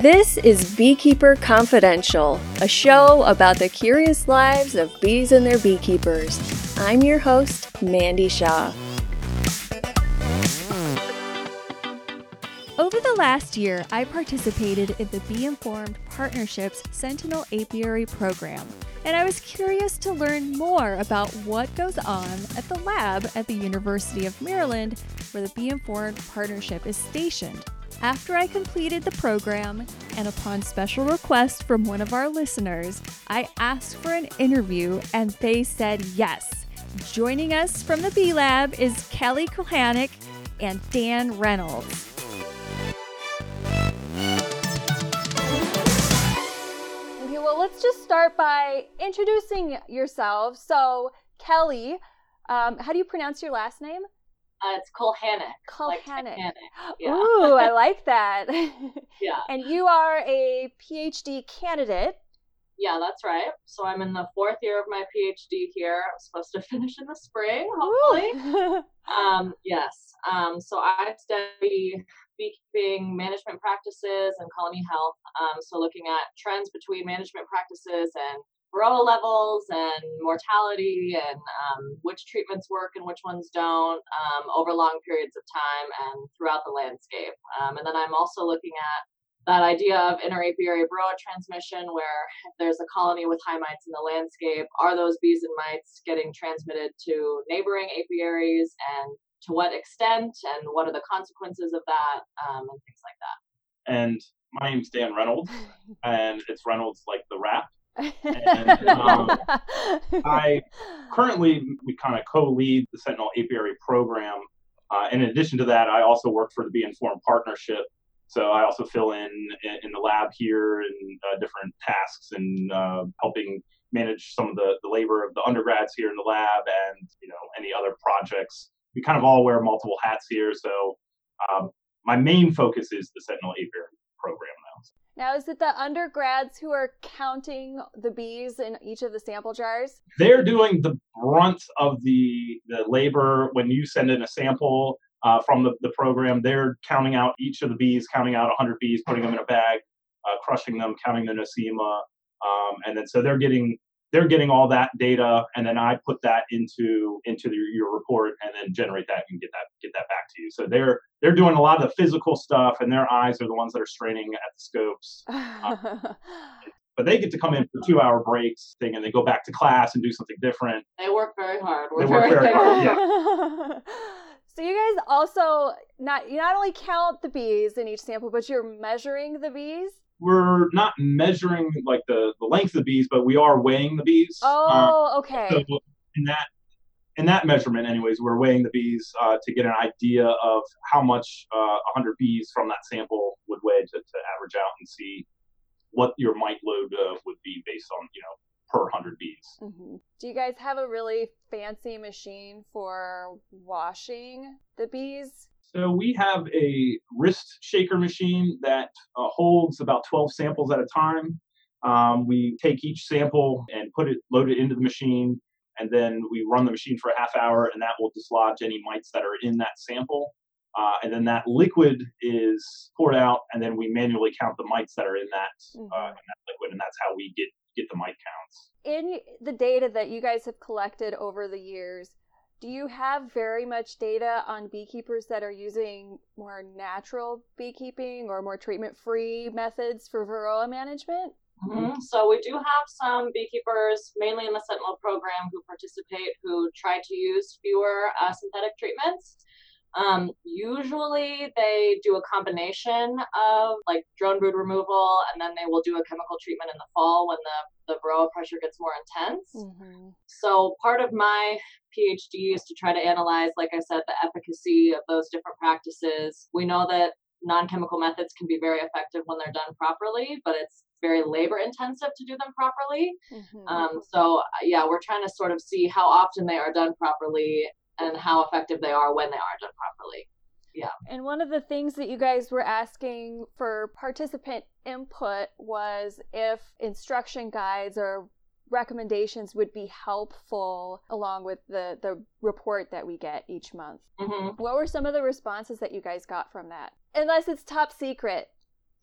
This is Beekeeper Confidential, a show about the curious lives of bees and their beekeepers. I'm your host, Mandy Shaw. Over the last year, I participated in the Bee Informed Partnerships Sentinel Apiary program, and I was curious to learn more about what goes on at the lab at the University of Maryland, where the Bee Informed Partnership is stationed. After I completed the program, and upon special request from one of our listeners, I asked for an interview and they said yes. Joining us from the B Lab is Kelly Kulhanek and Dan Reynolds. Okay, well, let's just start by introducing yourselves. So, Kelly, um, how do you pronounce your last name? Uh, it's Kulhanek. like Kulhanek. Titanic. Yeah. Ooh, I like that. Yeah. And you are a PhD candidate. Yeah, that's right. So I'm in the fourth year of my PhD here. I'm supposed to finish in the spring, hopefully. Um, yes. Um, so I study beekeeping management practices and colony health. Um, so looking at trends between management practices and varroa levels and mortality and um, which treatments work and which ones don't um, over long periods of time and throughout the landscape. Um, and then I'm also looking at that idea of interapiary varroa transmission, where if there's a colony with high mites in the landscape, are those bees and mites getting transmitted to neighboring apiaries and to what extent and what are the consequences of that um, and things like that. and my name's Dan Reynolds, and it's Reynolds like the rap. And, um, I currently we kind of co-lead the Sentinel Apiary program. Uh, in addition to that, I also work for the Bee Informed Partnership. So I also fill in in, in the lab here and uh, different tasks and uh, helping manage some of the, the labor of the undergrads here in the lab and you know any other projects. We kind of all wear multiple hats here. So um, my main focus is the Sentinel Apiary program now. is it the undergrads who are counting the bees in each of the sample jars? they're doing the brunt of the the labor when you send in a sample uh, from the, the program they're counting out each of the bees counting out 100 bees putting them in a bag uh, crushing them counting the nosema um, and then so they're getting they're getting all that data and then i put that into into the, your report and then generate that and get that get that back to you so they're they're doing a lot of the physical stuff and their eyes are the ones that are straining at the scopes um, but they get to come in for two hour breaks thing and they go back to class and do something different They work very hard. They We're work very hard, yeah. so you guys also not you not only count the bees in each sample, but you're measuring the bees. We're not measuring like the, the length of the bees, but we are weighing the bees. Uh, Oh, okay. so in that in that measurement, anyways, we're weighing the bees uh, to get an idea of how much uh, 100 bees from that sample would weigh to, to average out and see what your mite load uh, would be based on you know per 100 bees. Mhm. Do you guys have a really fancy machine for washing the bees? So we have a wrist shaker machine that uh, holds about 12 samples at a time. Um, we take each sample and put it, load it into the machine, and then we run the machine for a half hour, and that will dislodge any mites that are in that sample. Uh, and then that liquid is poured out, and then we manually count the mites that are in that, uh, in that liquid, and that's how we get get the mite counts. In the data that you guys have collected over the years, do you have very much data on beekeepers that are using more natural beekeeping or more treatment free methods for varroa management? Mhm. So we do have some beekeepers, mainly in the Sentinel program, who participate who try to use fewer uh, synthetic treatments. Um, usually they do a combination of like drone brood removal, and then they will do a chemical treatment in the fall when the, the varroa pressure gets more intense. Mm-hmm. So part of my PhD is to try to analyze, like I said, the efficacy of those different practices. We know that non-chemical methods can be very effective when they're done properly, but it's very labor intensive to do them properly. Mm-hmm. Um, so yeah, we're trying to sort of see how often they are done properly and how effective they are when they are done properly. Yeah. And one of the things that you guys were asking for participant input was if instruction guides or recommendations would be helpful along with the, the report that we get each month. hmm What were some of the responses that you guys got from that? Unless it's top secret.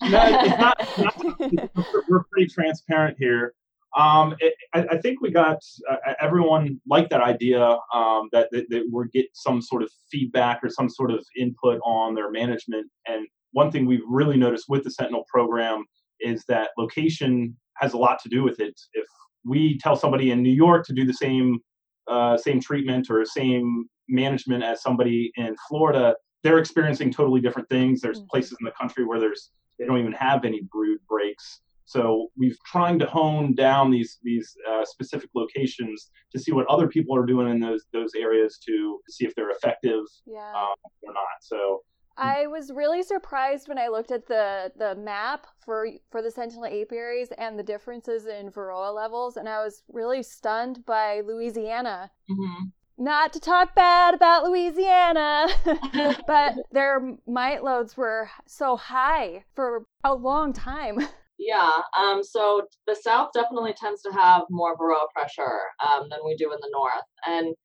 no, it's not. not we're pretty transparent here. Um, it, I, I, think we got uh, everyone liked that idea um, that, that, that we get some sort of feedback or some sort of input on their management. And one thing we've really noticed with the Sentinel program is that location has a lot to do with it. If we tell somebody in New York to do the same uh, same treatment or same management as somebody in Florida, they're experiencing totally different things. There's mm-hmm. places in the country where there's they don't even have any brood breaks. So we've trying to hone down these these uh, specific locations to see what other people are doing in those those areas to see if they're effective yeah. um, or not. So I was really surprised when I looked at the the map for for the Sentinel apiaries and the differences in Varroa levels, and I was really stunned by Louisiana. Mm-hmm. Not to talk bad about Louisiana, but their mite loads were so high for a long time. Yeah, um, so the South definitely tends to have more Varroa pressure um, than we do in the North, and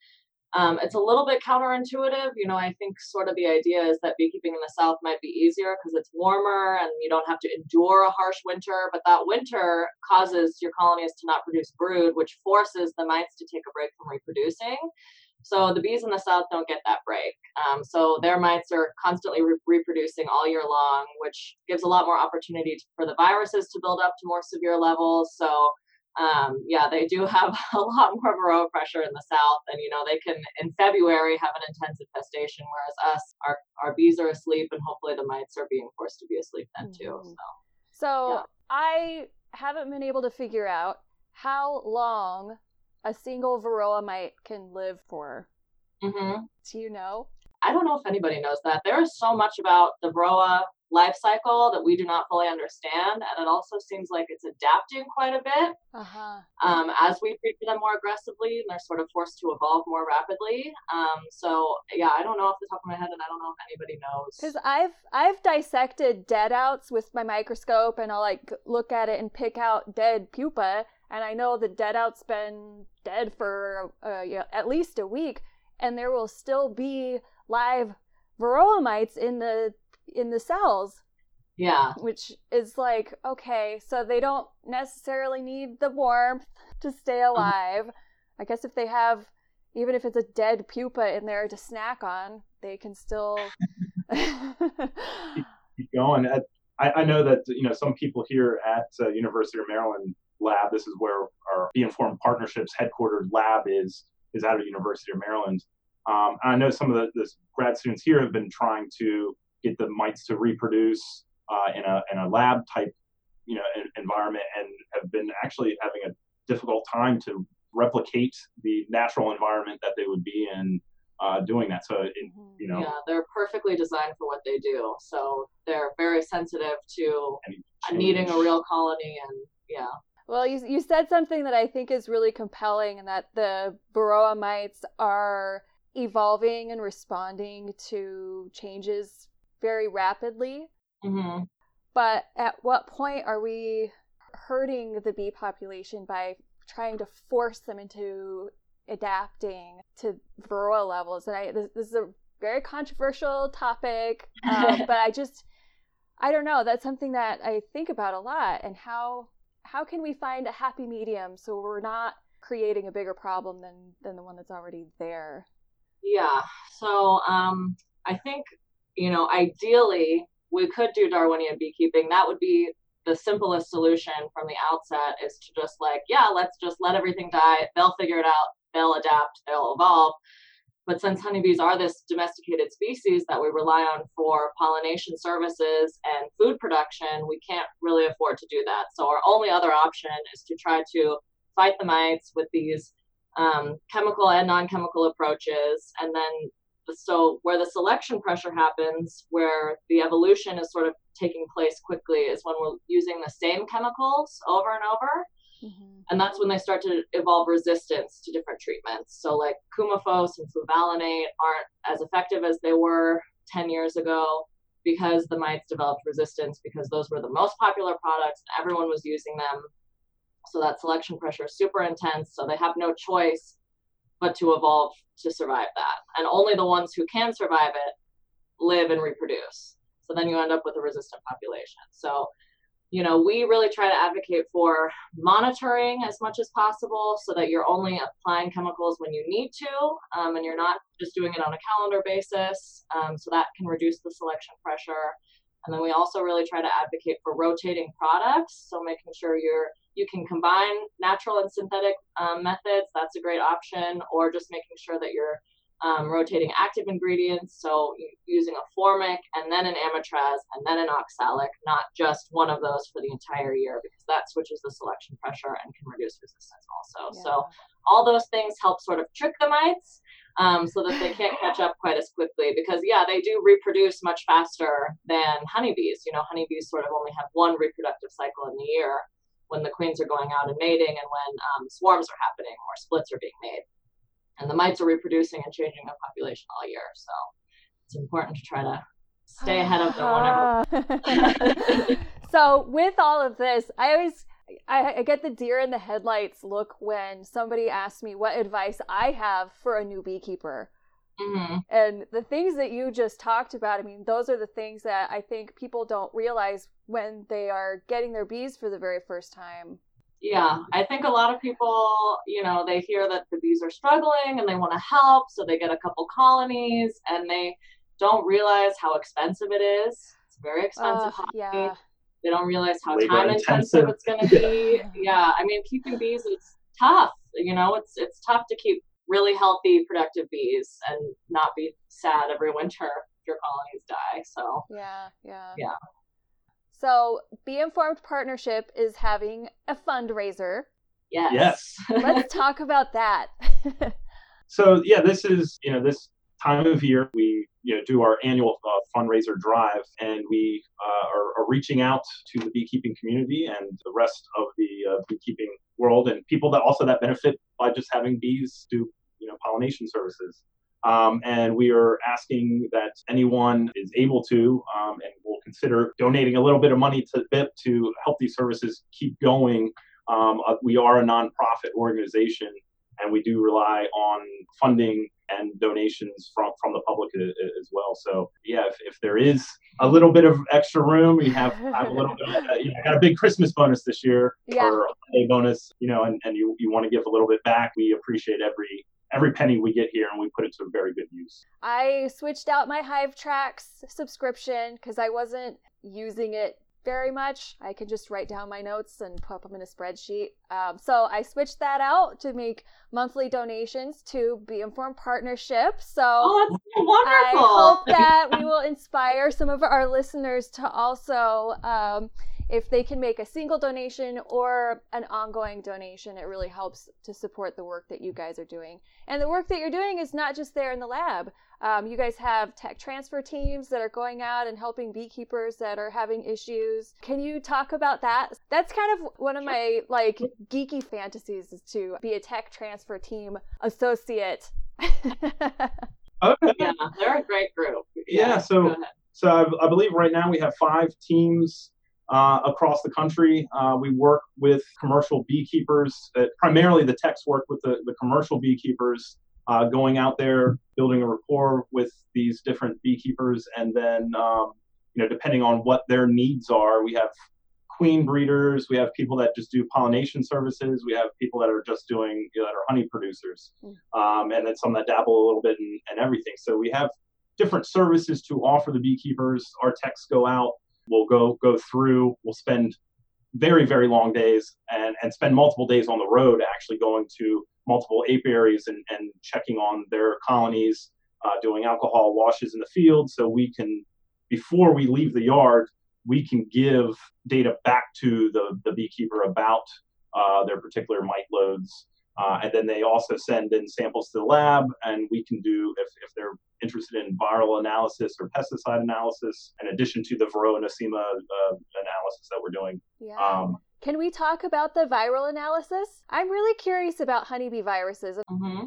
um, it's a little bit counterintuitive. You know, I think sort of the idea is that beekeeping in the South might be easier because it's warmer and you don't have to endure a harsh winter. But that winter causes your colonies to not produce brood, which forces the mites to take a break from reproducing. So the bees in the South don't get that break. Um, so their mites are constantly re- reproducing all year long, which gives a lot more opportunity for the viruses to build up to more severe levels. So um, yeah, they do have a lot more varroa pressure in the south, and you know they can in February have an intense infestation, whereas us, our our bees are asleep, and hopefully the mites are being forced to be asleep then too. Mm-hmm. So, so yeah. I haven't been able to figure out how long a single varroa mite can live for. Mm-hmm. Do you know? I don't know if anybody knows that. There is so much about the varroa life cycle that we do not fully understand. And it also seems like it's adapting quite a bit uh-huh. um, as we treat them more aggressively and they're sort of forced to evolve more rapidly. Um, so yeah, I don't know off the top of my head and I don't know if anybody knows. Because I've I've dissected dead outs with my microscope and I'll like look at it and pick out dead pupa and I know the dead out's been dead for uh, yeah, at least a week and there will still be live varroa mites in the in the cells. Yeah. Which is like, okay, so they don't necessarily need the warmth to stay uh-huh. alive. I guess if they have, even if it's a dead pupa in there to snack on, they can still keep, going. I, I know that you know some people here at uh, University of Maryland lab. This is where our Bee Informed Partnerships headquartered lab is is out of the University of Maryland. Um, I know some of the, the grad students here have been trying to get the mites to reproduce uh, in a in a lab type you know environment and have been actually having a difficult time to replicate the natural environment that they would be in uh, doing that. So, it, mm-hmm. you know, yeah, they're perfectly designed for what they do. So they're very sensitive to needing a real colony, and yeah. Well, you you said something that I think is really compelling, and that the Varroa mites are evolving and responding to changes very rapidly. Mm-hmm. But at what point are we hurting the bee population by trying to force them into adapting to varroa levels? And I this, this is a very controversial topic, um, but I just I don't know. That's something that I think about a lot, and how how can we find a happy medium so we're not creating a bigger problem than than the one that's already there? Yeah. So um, I think you know, ideally, we could do Darwinian beekeeping. That would be the simplest solution from the outset is to just like, yeah, let's just let everything die. They'll figure it out. They'll adapt. They'll evolve. But since honeybees are this domesticated species that we rely on for pollination services and food production, we can't really afford to do that. So our only other option is to try to fight the mites with these um, chemical and non-chemical approaches, and then so where the selection pressure happens where the evolution is sort of taking place quickly is when we're using the same chemicals over and over mm-hmm. and that's when they start to evolve resistance to different treatments so like coumaphos and fluvalinate aren't as effective as they were 10 years ago because the mites developed resistance because those were the most popular products and everyone was using them so that selection pressure is super intense so they have no choice but to evolve to survive that. And only the ones who can survive it live and reproduce. So then you end up with a resistant population. So you know, we really try to advocate for monitoring as much as possible so that you're only applying chemicals when you need to um, and you're not just doing it on a calendar basis. Um, so that can reduce the selection pressure. And then we also really try to advocate for rotating products. So making sure you're you can combine natural and synthetic um, methods. That's a great option. Or just making sure that you're um, rotating active ingredients, so using a formic and then an amitraz and then an oxalic, not just one of those for the entire year, because that switches the selection pressure and can reduce resistance also. Yeah. So all those things help sort of trick the mites um, so that they can't catch up quite as quickly. Because yeah, they do reproduce much faster than honeybees. You know, honeybees sort of only have one reproductive cycle in the year when the queens are going out and mating and when um, swarms are happening or splits are being made and the mites are reproducing and changing their population all year. So it's important to try to stay ahead of them whenever. so with all of this, I always I, I, get the deer in the headlights look when somebody asks me what advice I have for a new beekeeper. Mm-hmm. And the things that you just talked about, I mean, those are the things that I think people don't realize when they are getting their bees for the very first time. Yeah, I think a lot of people, you know, they hear that the bees are struggling and they want to help, so they get a couple colonies and they don't realize how expensive it is. It's very expensive. Uh, yeah. They don't realize how Labor time intensive, intensive it's going to be. yeah, I mean, keeping bees is tough. You know, it's it's tough to keep really healthy, productive bees and not be sad every winter if your colonies die. So yeah, yeah, yeah. So, Bee Informed Partnership is having a fundraiser. Yes. Yes. Let's talk about that. so, yeah, this is, you know, this time of year we you know do our annual uh, fundraiser drive and we uh, are, are, reaching out to the beekeeping community and the rest of the uh, beekeeping world and people that also that benefit by just having bees do you know pollination services um, and we are asking that anyone is able to um, and will consider donating a little bit of money to BIP to help these services keep going. Um, uh, we are a nonprofit organization and we do rely on funding and donations from, from the public as well. So yeah, if, if there is a little bit of extra room, we have, have a little bit. Of, you know, got a big Christmas bonus this year yeah. or a bonus, you know, and, and you, you want to give a little bit back. We appreciate every every penny we get here and we put it to very good use. I switched out my HiveTracks subscription because I wasn't using it very much. I can just write down my notes and put them in a spreadsheet. Um, so I switched that out to make monthly donations to Be Informed Partnership. So oh, wonderful. I hope that we will inspire some of our listeners to also um, if they can make a single donation or an ongoing donation, it really helps to support the work that you guys are doing. And the work that you're doing is not just there in the lab. Um, you guys have tech transfer teams that are going out and helping beekeepers that are having issues. Can you talk about that? That's kind of one of my like geeky fantasies is to be a tech transfer team associate. okay. Yeah, they're a great group. Yeah, yeah so so I, I believe right now we have five teams uh, across the country. Uh, we work with commercial beekeepers. That primarily, the techs work with the, the commercial beekeepers, uh, going out there, building a rapport with these different beekeepers, and then um, you know, depending on what their needs are, we have queen breeders. We have people that just do pollination services. We have people that are just doing you know, that are honey producers, mm. um, and then some that dabble a little bit in, in everything. So we have different services to offer the beekeepers. Our techs go out We'll go go through. We'll spend very very long days and and spend multiple days on the road actually going to multiple apiaries and, and checking on their colonies, uh, doing alcohol washes in the field, so we can before we leave the yard we can give data back to the, the beekeeper about uh, their particular mite loads uh, and then they also send in samples to the lab, and we can do, if, if they're interested in viral analysis or pesticide analysis, in addition to the Varroa nosema uh, analysis that we're doing. Yeah. Um, can we talk about the viral analysis? I'm really curious about honeybee viruses. Mm-hmm.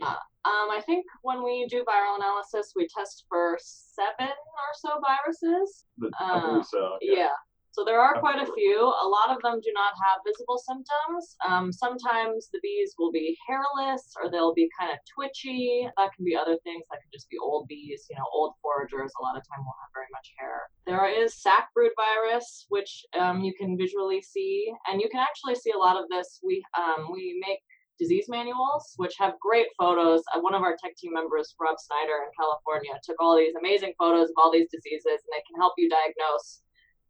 Yeah. Um, I think when we do viral analysis, we test for seven or so viruses. I believe so. Yeah. yeah. So there are quite a few. A lot of them do not have visible symptoms. Um, sometimes the bees will be hairless or they'll be kind of twitchy. That can be other things. That could just be old bees, you know, old foragers a lot of time won't have very much hair. There is sac brood virus, which um, you can visually see, and you can actually see a lot of this. We um, we make disease manuals, which have great photos. Uh, one of our tech team members, Rob Snyder in California, took all these amazing photos of all these diseases, and they can help you diagnose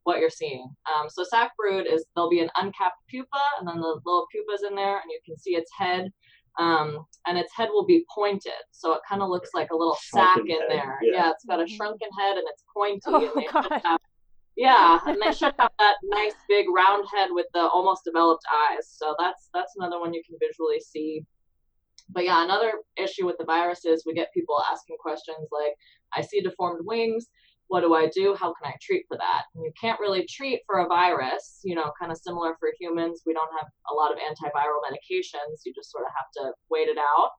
what you're seeing. Um, so sac brood is there'll be an uncapped pupa, and then the little pupa's in there, and you can see its head. Um, and its head will be pointed, so it kind of looks like a little shrunken sac in head. there. Yeah. yeah. it's got a mm-hmm. shrunken head and it's pointy, oh, and they should have, yeah, and they should have that nice big round head with the almost developed eyes. So that's that's another one you can visually see. But yeah, another issue with the virus is we get people asking questions like, "I see deformed wings." What do I do? How can I treat for that? And you can't really treat for a virus, you know, kind of similar for humans. We don't have a lot of antiviral medications. You just sort of have to wait it out.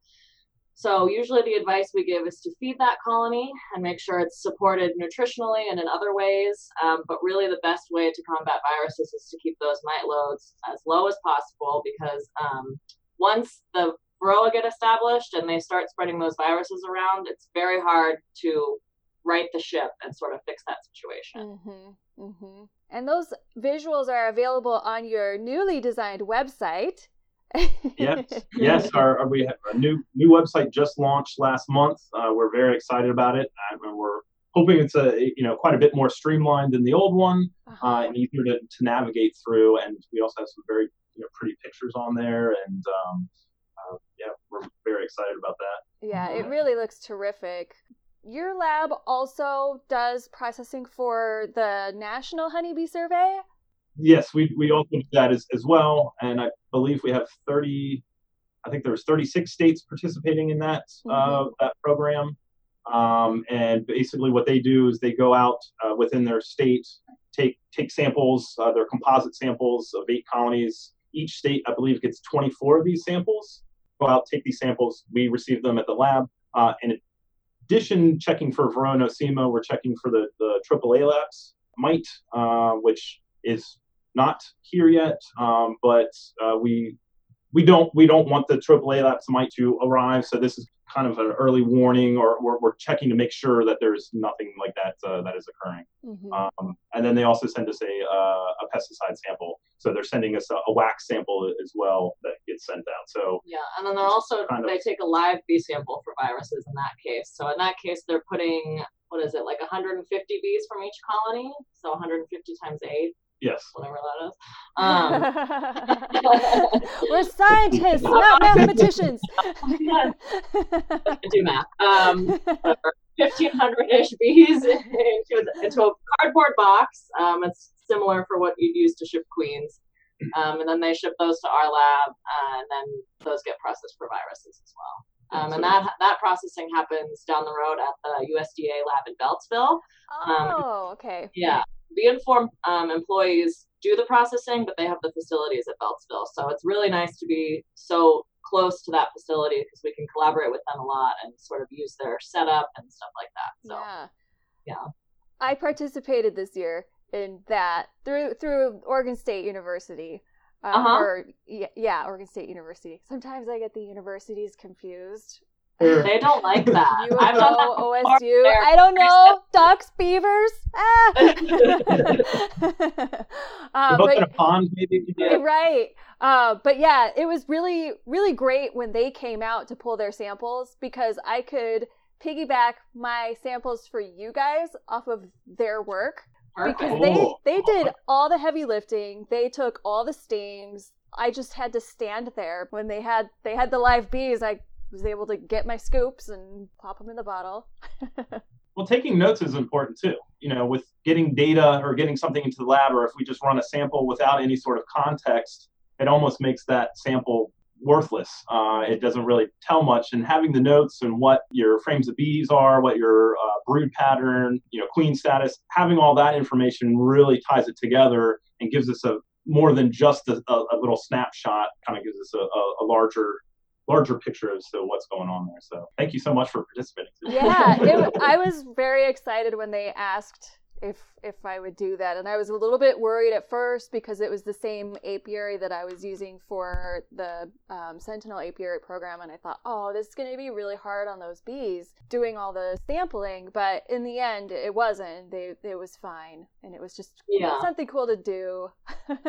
So, usually the advice we give is to feed that colony and make sure it's supported nutritionally and in other ways. Um, but really, the best way to combat viruses is to keep those mite loads as low as possible because um, once the varroa get established and they start spreading those viruses around, it's very hard to right the ship and sort of fix that situation. Mm-hmm, mm-hmm. And those visuals are available on your newly designed website. yes, yes. Our, our, we have a new new website just launched last month. Uh, we're very excited about it, and we're hoping it's a you know quite a bit more streamlined than the old one uh-huh. uh, and easier to, to navigate through. And we also have some very you know, pretty pictures on there, and um, uh, yeah, we're very excited about that. Yeah, it really looks terrific your lab also does processing for the National Honeybee Survey? Yes, we, we also do that as, as well. And I believe we have 30, I think there's 36 states participating in that, uh, mm-hmm. uh, that program. Um, and basically what they do is they go out uh, within their state, take, take samples, uh, their composite samples of eight colonies. Each state, I believe, gets 24 of these samples. Go out, take these samples. We receive them at the lab. Uh, and it addition, checking for Varroa nosema, we're checking for the, the Tropilaelaps mite, uh, which is not here yet, um, but uh, we we don't we don't want the Tropilaelaps mite to arrive. So this is kind of an early warning, or we're, we're checking to make sure that there's nothing like that uh, that is occurring. Mm-hmm. Um, and then they also send us a uh, a pesticide sample. So they're sending us a, a, wax sample as well that gets sent out. So yeah, and then they're also kind they take a live bee sample for viruses in that case. So in that case, they're putting what is it like 150 bees from each colony? So 150 times eight. Yes. Whatever that is. Um, We're scientists, not mathematicians. do math. Um, 1,500 ish bees into, into a cardboard box. Um, it's similar for what you'd use to ship queens. Um, and then they ship those to our lab, uh, and then those get processed for viruses as well. Um, and that that processing happens down the road at the USDA lab in Beltsville. Um, oh, okay. Yeah, the Informed um, employees do the processing, but they have the facilities at Beltsville. So it's really nice to be so close to that facility because we can collaborate with them a lot and sort of use their setup and stuff like that. So, yeah. Yeah. I participated this year in that through through Oregon State University. Um, uh-huh. Or yeah, Oregon State University. Sometimes I get the universities confused. They don't like that. UFO, I've done that OSU. I don't know. Ducks, beavers. Ah. uh, but, in a pond, maybe. Right. Uh, but yeah, it was really, really great when they came out to pull their samples because I could piggyback my samples for you guys off of their work because they they did all the heavy lifting. They took all the stings. I just had to stand there when they had they had the live bees. I was able to get my scoops and pop them in the bottle. well, taking notes is important too. You know, with getting data or getting something into the lab, or if we just run a sample without any sort of context, it almost makes that sample worthless. Uh, it doesn't really tell much. And having the notes and what your frames of bees are, what your uh, brood pattern, you know, queen status, having all that information really ties it together and gives us a more than just a, a little snapshot. Kind of gives us a, a, larger larger picture to what's going on there. So thank you so much for participating. Yeah, it, I was very excited when they asked if if I would do that. And I was a little bit worried at first because it was the same apiary that I was using for the um, Sentinel apiary program, and I thought, oh, this is going to be really hard on those bees doing all the sampling. But in the end, it wasn't. They it was fine, and it was just Yeah. something cool to do.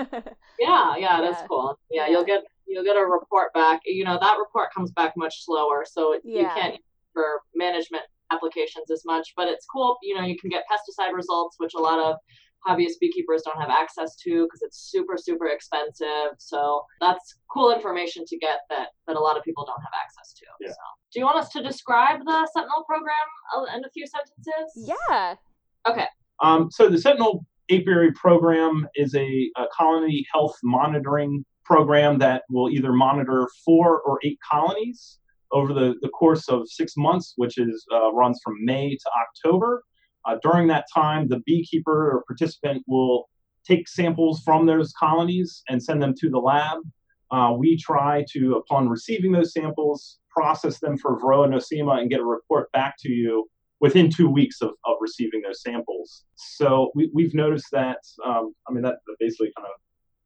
Yeah, yeah, that's Yeah. cool. Yeah, Yeah. you'll get you'll get a report back. You know, that report comes back much slower, so it, you can't for management applications as much, but it's cool. You know, you can get pesticide results, which a lot of hobbyist beekeepers don't have access to because it's super super expensive. So that's cool information to get that that a lot of people don't have access to. Yeah. So, do you want us to describe the Sentinel program uh, in a few sentences? yeah. Okay. Um, so the Sentinel Apiary Program is a, a colony health monitoring program that will either monitor four or eight colonies over the, the course of six months, which is uh, runs from May to October. Uh, during that time, the beekeeper or participant will take samples from those colonies and send them to the lab. Uh, we try to, upon receiving those samples, process them for Varroa nosema and get a report back to you within two weeks of, of receiving those samples. So we, we've noticed that, um, I mean, that, that basically kind of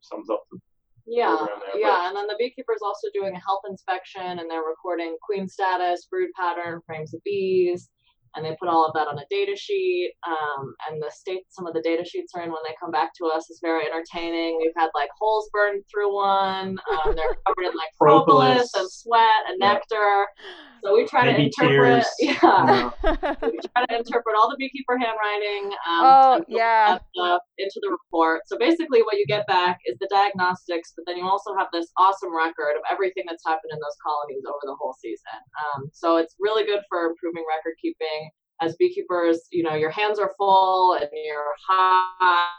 sums up the Yeah, there, yeah, and then the beekeeper's also doing a health inspection and they're recording queen status, brood pattern, frames of bees, and they put all of that on a data sheet. Um, and the state some of the data sheets are in when they come back to us is very entertaining. We've had like holes burned through one. Um, they're covered in like propolis, and sweat and Yeah. nectar. So we try Maybe to interpret, tears. yeah, we try to interpret all the beekeeper handwriting um, Oh, yeah. into the report. So basically, what you get back is the diagnostics, but then you also have this awesome record of everything that's happened in those colonies over the whole season. Um, so it's really good for improving record keeping. As beekeepers, you know, your hands are full and you're hot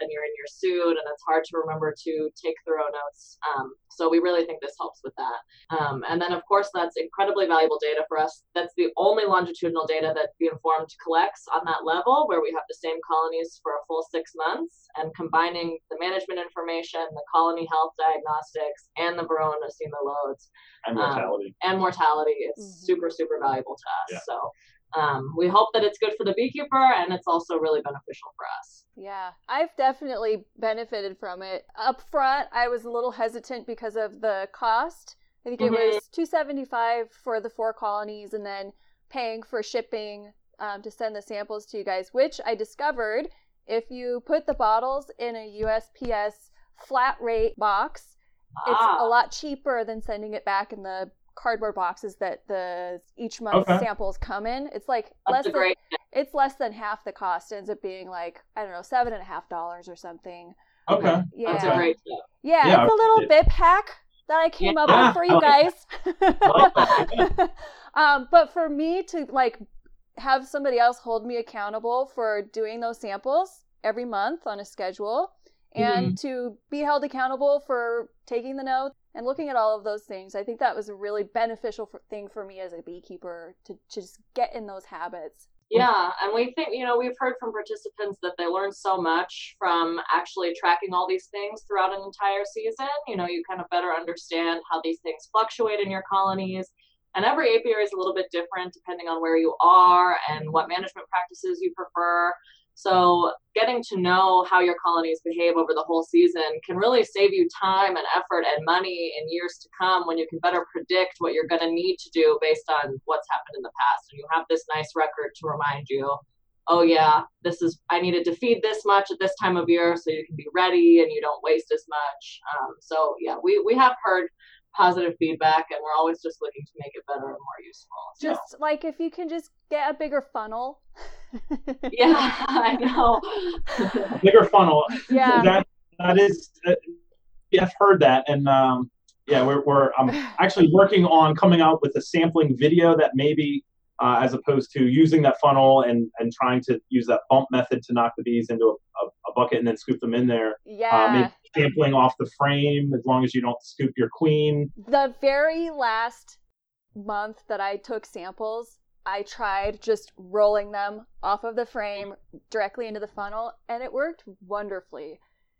and you're in your suit, and it's hard to remember to take thorough notes. Um, so we really think this helps with that. Um, and then, of course, that's incredibly valuable data for us. That's the only longitudinal data that Bee Informed collects on that level, where we have the same colonies for a full six months, and combining the management information, the colony health diagnostics, and the Varroa nosema loads and Um, mortality. and mortality. It's Mhm. super, super valuable to us. Yeah. So um, we hope that it's good for the beekeeper, and it's also really beneficial for us. Yeah, I've definitely benefited from it. Up front, I was a little hesitant because of the cost. I think it Mhm. was two seventy five for the four colonies, and then paying for shipping um, to send the samples to you guys. Which I discovered if you put the bottles in a USPS flat rate box, it's Ah. a lot cheaper than sending it back in the cardboard boxes that the each month Okay. samples come in. It's like That's less than great. it's less than half the cost. It ends up being like I don't know seven and a half dollars or something. Okay. Yeah, That's a great tip. yeah, Yeah, it's a little bit BIP hack that I came up with for you guys. um, but for me to like have somebody else hold me accountable for doing those samples every month on a schedule, and to be held accountable for taking the notes and looking at all of those things, I think that was a really beneficial for, thing for me as a beekeeper to, to just get in those habits. Yeah, and we think, you know, we've heard from participants that they learn so much from actually tracking all these things throughout an entire season. You know, you kind of better understand how these things fluctuate in your colonies. And every apiary is a little bit different depending on where you are and what management practices you prefer. So, getting to know how your colonies behave over the whole season can really save you time and effort and money in years to come when you can better predict what you're going to need to do based on what's happened in the past. And you have this nice record to remind you, oh, yeah, this is, I needed to feed this much at this time of year so you can be ready and you don't waste as much. Um, so, yeah, we, we have heard positive feedback and we're always just looking to make it better and more useful. So, Just like if you can just get a bigger funnel. yeah, I know. Bigger funnel. Yeah. That that is. Uh, yeah, I've heard that, and um, yeah, we're we're I'm actually working on coming out with a sampling video that maybe. Uh, as opposed to using that funnel and, and trying to use that bump method to knock the bees into a, a, a bucket and then scoop them in there. Uh, yeah. maybe sampling off the frame as long as you don't scoop your queen. the very last month that I took samples, I tried just rolling them off of the frame directly into the funnel, and it worked wonderfully.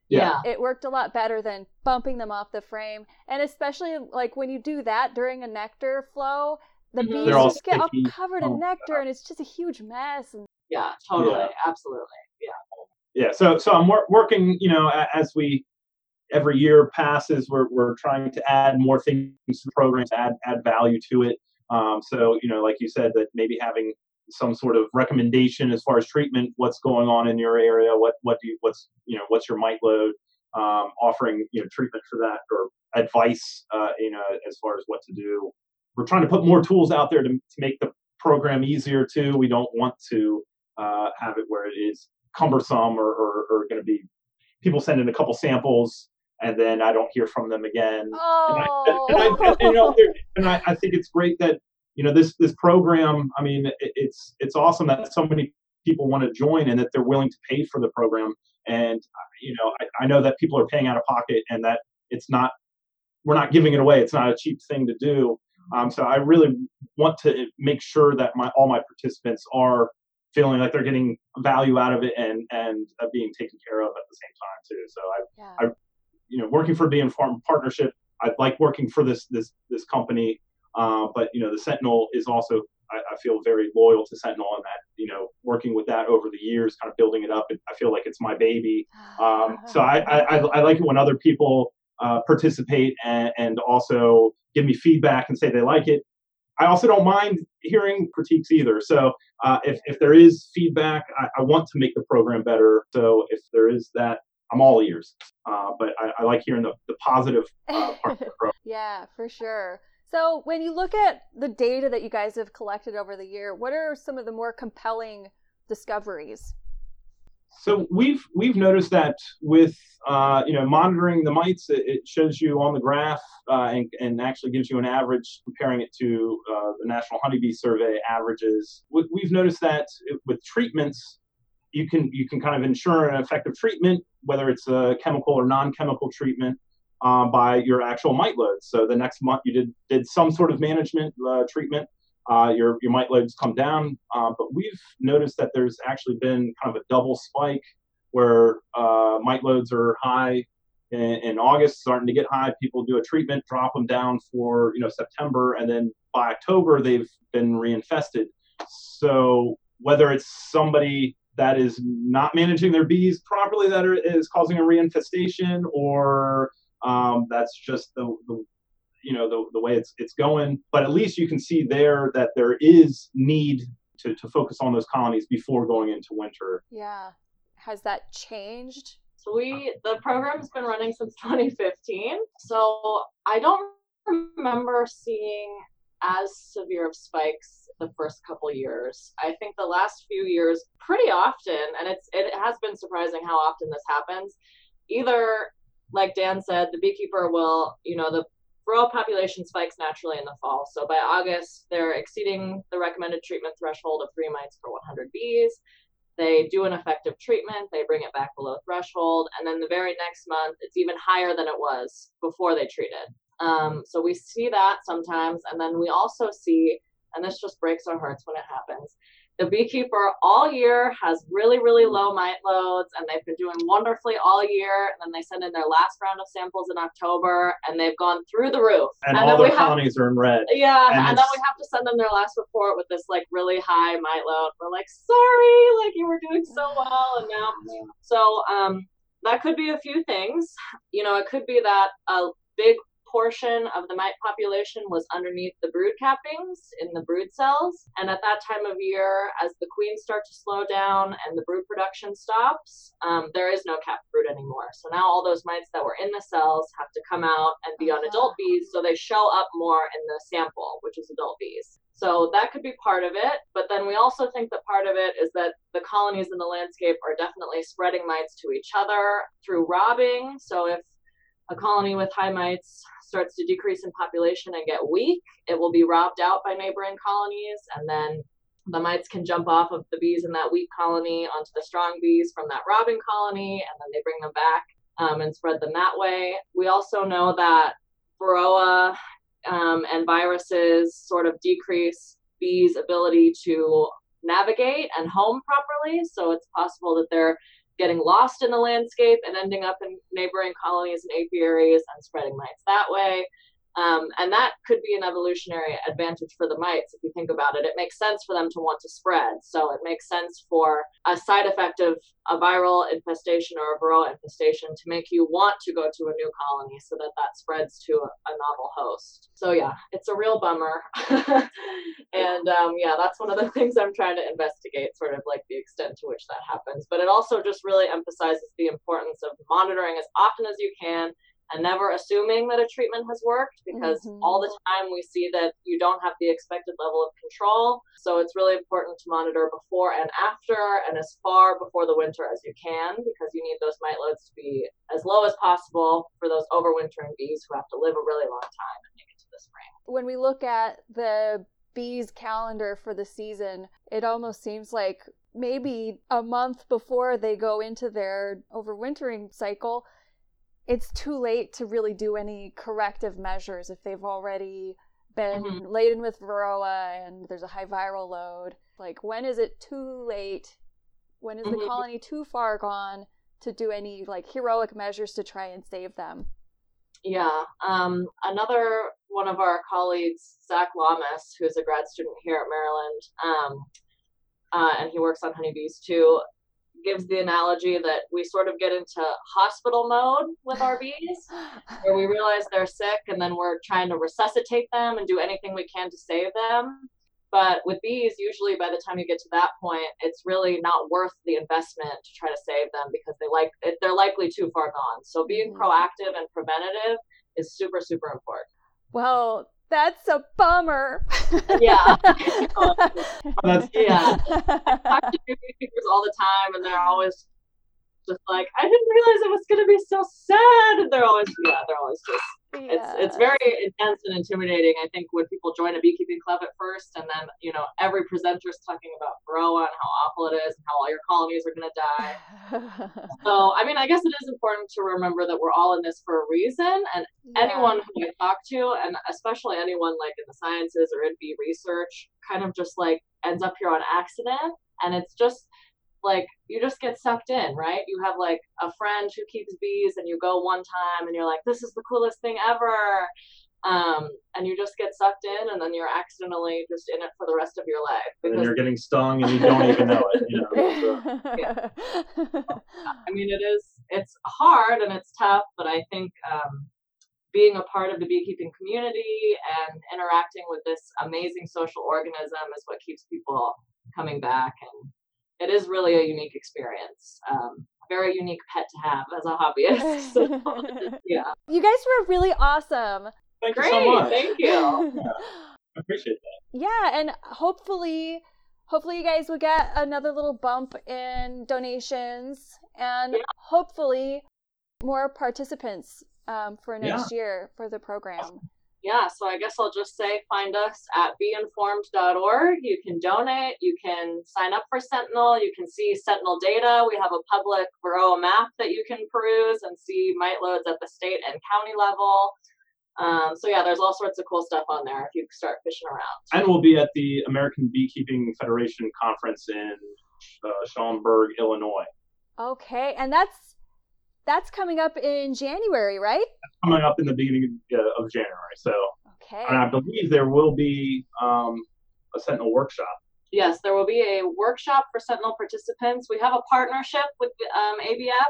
Yeah. It worked a lot better than bumping them off the frame, and especially like when you do that during a nectar flow, the Mhm. bees They're all get all covered Oh in my nectar, and it's just a huge mess. And Yeah, totally. Yeah. Absolutely. yeah. Yeah. So so I'm wor- working. You know, as we every year passes, we're we're trying to add more things to the program, add add value to it. Um, so you know, like you said, that maybe having some sort of recommendation as far as treatment, what's going on in your area, what what do you, what's you know what's your mite load, um, offering you know treatment for that or advice, uh, you know, as far as what to do. We're trying to put more tools out there to, to make the program easier too. We don't want to uh, have it where it is cumbersome or, or, or going to be people send in a couple samples and then I don't hear from them again. Oh. And I, and I, and, you know, and I, I think it's great that you know this this program. I mean, it, it's it's awesome that so many people want to join and that they're willing to pay for the program. And you know, I, I know that people are paying out of pocket and that it's not we're not giving it away. It's not a cheap thing to do. Um, so I really want to make sure that my all my participants are feeling like they're getting value out of it and and uh, being taken care of at the same time too. So I, yeah. I you know, working for Bee Informed Partnership, I like working for this this this company. Uh, but you know, the Sentinel is also I, I, feel very loyal to Sentinel and that you know working with that over the years, kind of building it up. and I feel like it's my baby. Um, so I, I I like it when other people uh, participate and, and also give me feedback and say they like it. I also don't mind hearing critiques either. So uh, if, if there is feedback, I, I, want to make the program better. So if there is that, I'm all ears. Uh, but I, I, like hearing the, the positive uh, part of the program. yeah, for sure. So when you look at the data that you guys have collected over the year, what are some of the more compelling discoveries? So we've we've noticed that with uh, you know monitoring the mites, it, it shows you on the graph uh, and, and actually gives you an average comparing it to uh, the National Honeybee Survey averages. We've noticed that with treatments, you can you can kind of ensure an effective treatment, whether it's a chemical or non-chemical treatment, um, by your actual mite loads. So the next month you did did some sort of management uh, treatment uh, your your mite loads come down. Uh, but we've noticed that there's actually been kind of a double spike where uh, mite loads are high in, in, August, starting to get high. People do a treatment, drop them down for you know September, and then by October they've been reinfested. So whether it's somebody that is not managing their bees properly that are, is causing a reinfestation, or um, that's just the, the you know the, the way it's it's going. But at least you can see there that there is need to, to focus on those colonies before going into winter. Yeah. Has that changed? So we the program's been running since 2015 so i don't remember seeing as severe of spikes the first couple years. I think the last few years pretty often and it's it has been surprising how often this happens. Either like Dan said, the beekeeper will, you know, the Varroa population spikes naturally in the fall. So by August, they're exceeding the recommended treatment threshold of three mites per 100 bees. They do an effective treatment, they bring it back below threshold, and then the very next month, it's even higher than it was before they treated. Um, so we see that sometimes, and then we also see, and this just breaks our hearts when it happens, the beekeeper all year has really, really low mite loads and they've been doing wonderfully all year. And then they send in their last round of samples in October and they've gone through the roof. And, and all their colonies have, are in red. Yeah. And, and then we have to send them their last report with this like really high mite load. We're like, sorry, like you were doing so well. And now, so um, that could be a few things. You know, it could be that a big portion of the mite population was underneath the brood cappings in the brood cells. And at that time of year, as the queens start to slow down and the brood production stops, um, there is no capped brood anymore. So now all those mites that were in the cells have to come out and be on adult bees, so they show up more in the sample, which is adult bees. So that could be part of it. But then we also think that part of it is that the colonies in the landscape are definitely spreading mites to each other through robbing. So if a colony with high mites starts to decrease in population and get weak, it will be robbed out by neighboring colonies, and then the mites can jump off of the bees in that weak colony onto the strong bees from that robbing colony, and then they bring them back um, and spread them that way. We also know that varroa um, and viruses sort of decrease bees' ability to navigate and home properly. So it's possible that they're getting lost in the landscape and ending up in neighboring colonies and apiaries and spreading mites that way. Um, and that could be an evolutionary advantage for the mites if you think about it. It makes sense for them to want to spread. So it makes sense for a side effect of a viral infestation or a varroa infestation to make you want to go to a new colony so that that spreads to a, a novel host. So yeah, it's a real bummer. and um, yeah, that's one of the things I'm trying to investigate, sort of like the extent to which that happens. But it also just really emphasizes the importance of monitoring as often as you can and never assuming that a treatment has worked because mm-hmm. all the time we see that you don't have the expected level of control. So it's really important to monitor before and after and as far before the winter as you can because you need those mite loads to be as low as possible for those overwintering bees who have to live a really long time and make it to the spring. When we look at the bees calendar for the season, it almost seems like maybe a month before they go into their overwintering cycle, it's too late to really do any corrective measures if they've already been mm-hmm. laden with varroa and there's a high viral load. Like, when is it too late? When is mm-hmm. the colony too far gone to do any like heroic measures to try and save them? Yeah. Um, another one of our colleagues, Zach Lamas, who's a grad student here at Maryland, um, uh, and he works on honeybees too, gives the analogy that we sort of get into hospital mode with our bees, where we realize they're sick and then we're trying to resuscitate them and do anything we can to save them. But with bees, usually by the time you get to that point, it's really not worth the investment to try to save them because they like they're likely too far gone. So being mm-hmm. proactive and preventative is super super important. Well, that's a bummer. yeah. That's, yeah. I talk to beekeepers all the time, and they're always just like, I didn't realize it was going to be so sad. And they're always, yeah, they're always just it's it's very intense and intimidating. I think when people join a beekeeping club at first, and then you know every presenter is talking about varroa and how awful it is and how all your colonies are going to die. so I mean, I guess it is important to remember that we're all in this for a reason, and yeah. anyone who I talk to, and especially anyone like in the sciences or in bee research, kind of just like ends up here on accident, and it's just like you just get sucked in, right? You have like a friend who keeps bees and you go one time and you're like, this is the coolest thing ever. Um, and you just get sucked in and then you're accidentally just in it for the rest of your life. Because, and you're getting stung and you don't even know it, you know. So. Yeah. I mean, it is, it's hard and it's tough, but I think, um, being a part of the beekeeping community and interacting with this amazing social organism is what keeps people coming back and it is really a unique experience. Um, very unique pet to have as a hobbyist. So, yeah. You guys were really awesome. Thank Great. you so much. Thank you. yeah, I appreciate that. Yeah, and hopefully hopefully you guys will get another little bump in donations and yeah. hopefully more participants um, for next yeah. year for the program. Awesome yeah, so I guess I'll just say find us at beeinformed.org. You can donate, you can sign up for Sentinel, you can see Sentinel data. We have a public Varroa map that you can peruse and see mite loads at the state and county level. Um, so yeah, there's all sorts of cool stuff on there if you start fishing around. And we'll be at the American Beekeeping Federation conference in uh, Schaumburg, Illinois. Okay, and that's that's coming up in January, right? coming up in the beginning of January. So, okay. And I believe there will be um, a Sentinel workshop. Yes, there will be a workshop for Sentinel participants. We have a partnership with um, ABF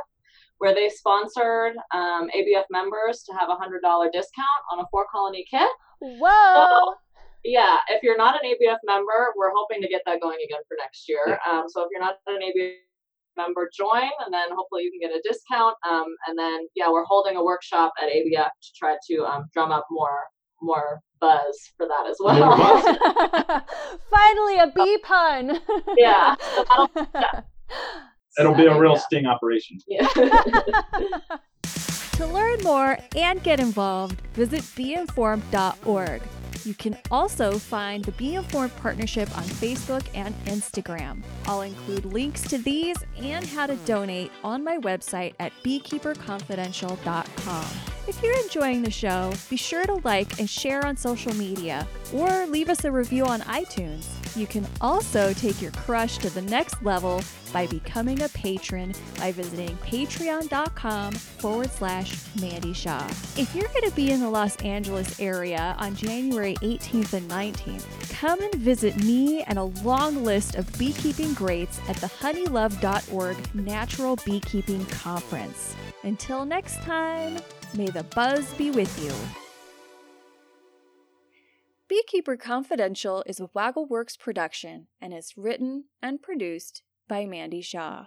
where they sponsored um, ABF members to have a hundred dollar discount on a four colony kit. Whoa! So, yeah, if you're not an ABF member, we're hoping to get that going again for next year. Um, so if you're not an ABF member join, and then hopefully you can get a discount. Um, and then yeah, we're holding a workshop at ABF to try to um, drum up more more buzz for that as well. Finally, a bee pun. yeah. yeah. It'll be a real sting operation. Yeah. to learn more and get involved, visit beeinformed.org. You can also find the Bee Informed Partnership on Facebook and Instagram. I'll include links to these and how to donate on my website at beekeeperconfidential.com. If you're enjoying the show, be sure to like and share on social media or leave us a review on iTunes. You can also take your crush to the next level by becoming a patron by visiting patreon.com forward slash Mandy Shaw. If you're going to be in the Los Angeles area on January 18th and 19th, come and visit me and a long list of beekeeping greats at the honeylove.org Natural Beekeeping Conference. Until next time, may the buzz be with you. Beekeeper Confidential is a Waggleworks production and is written and produced by Mandy Shaw.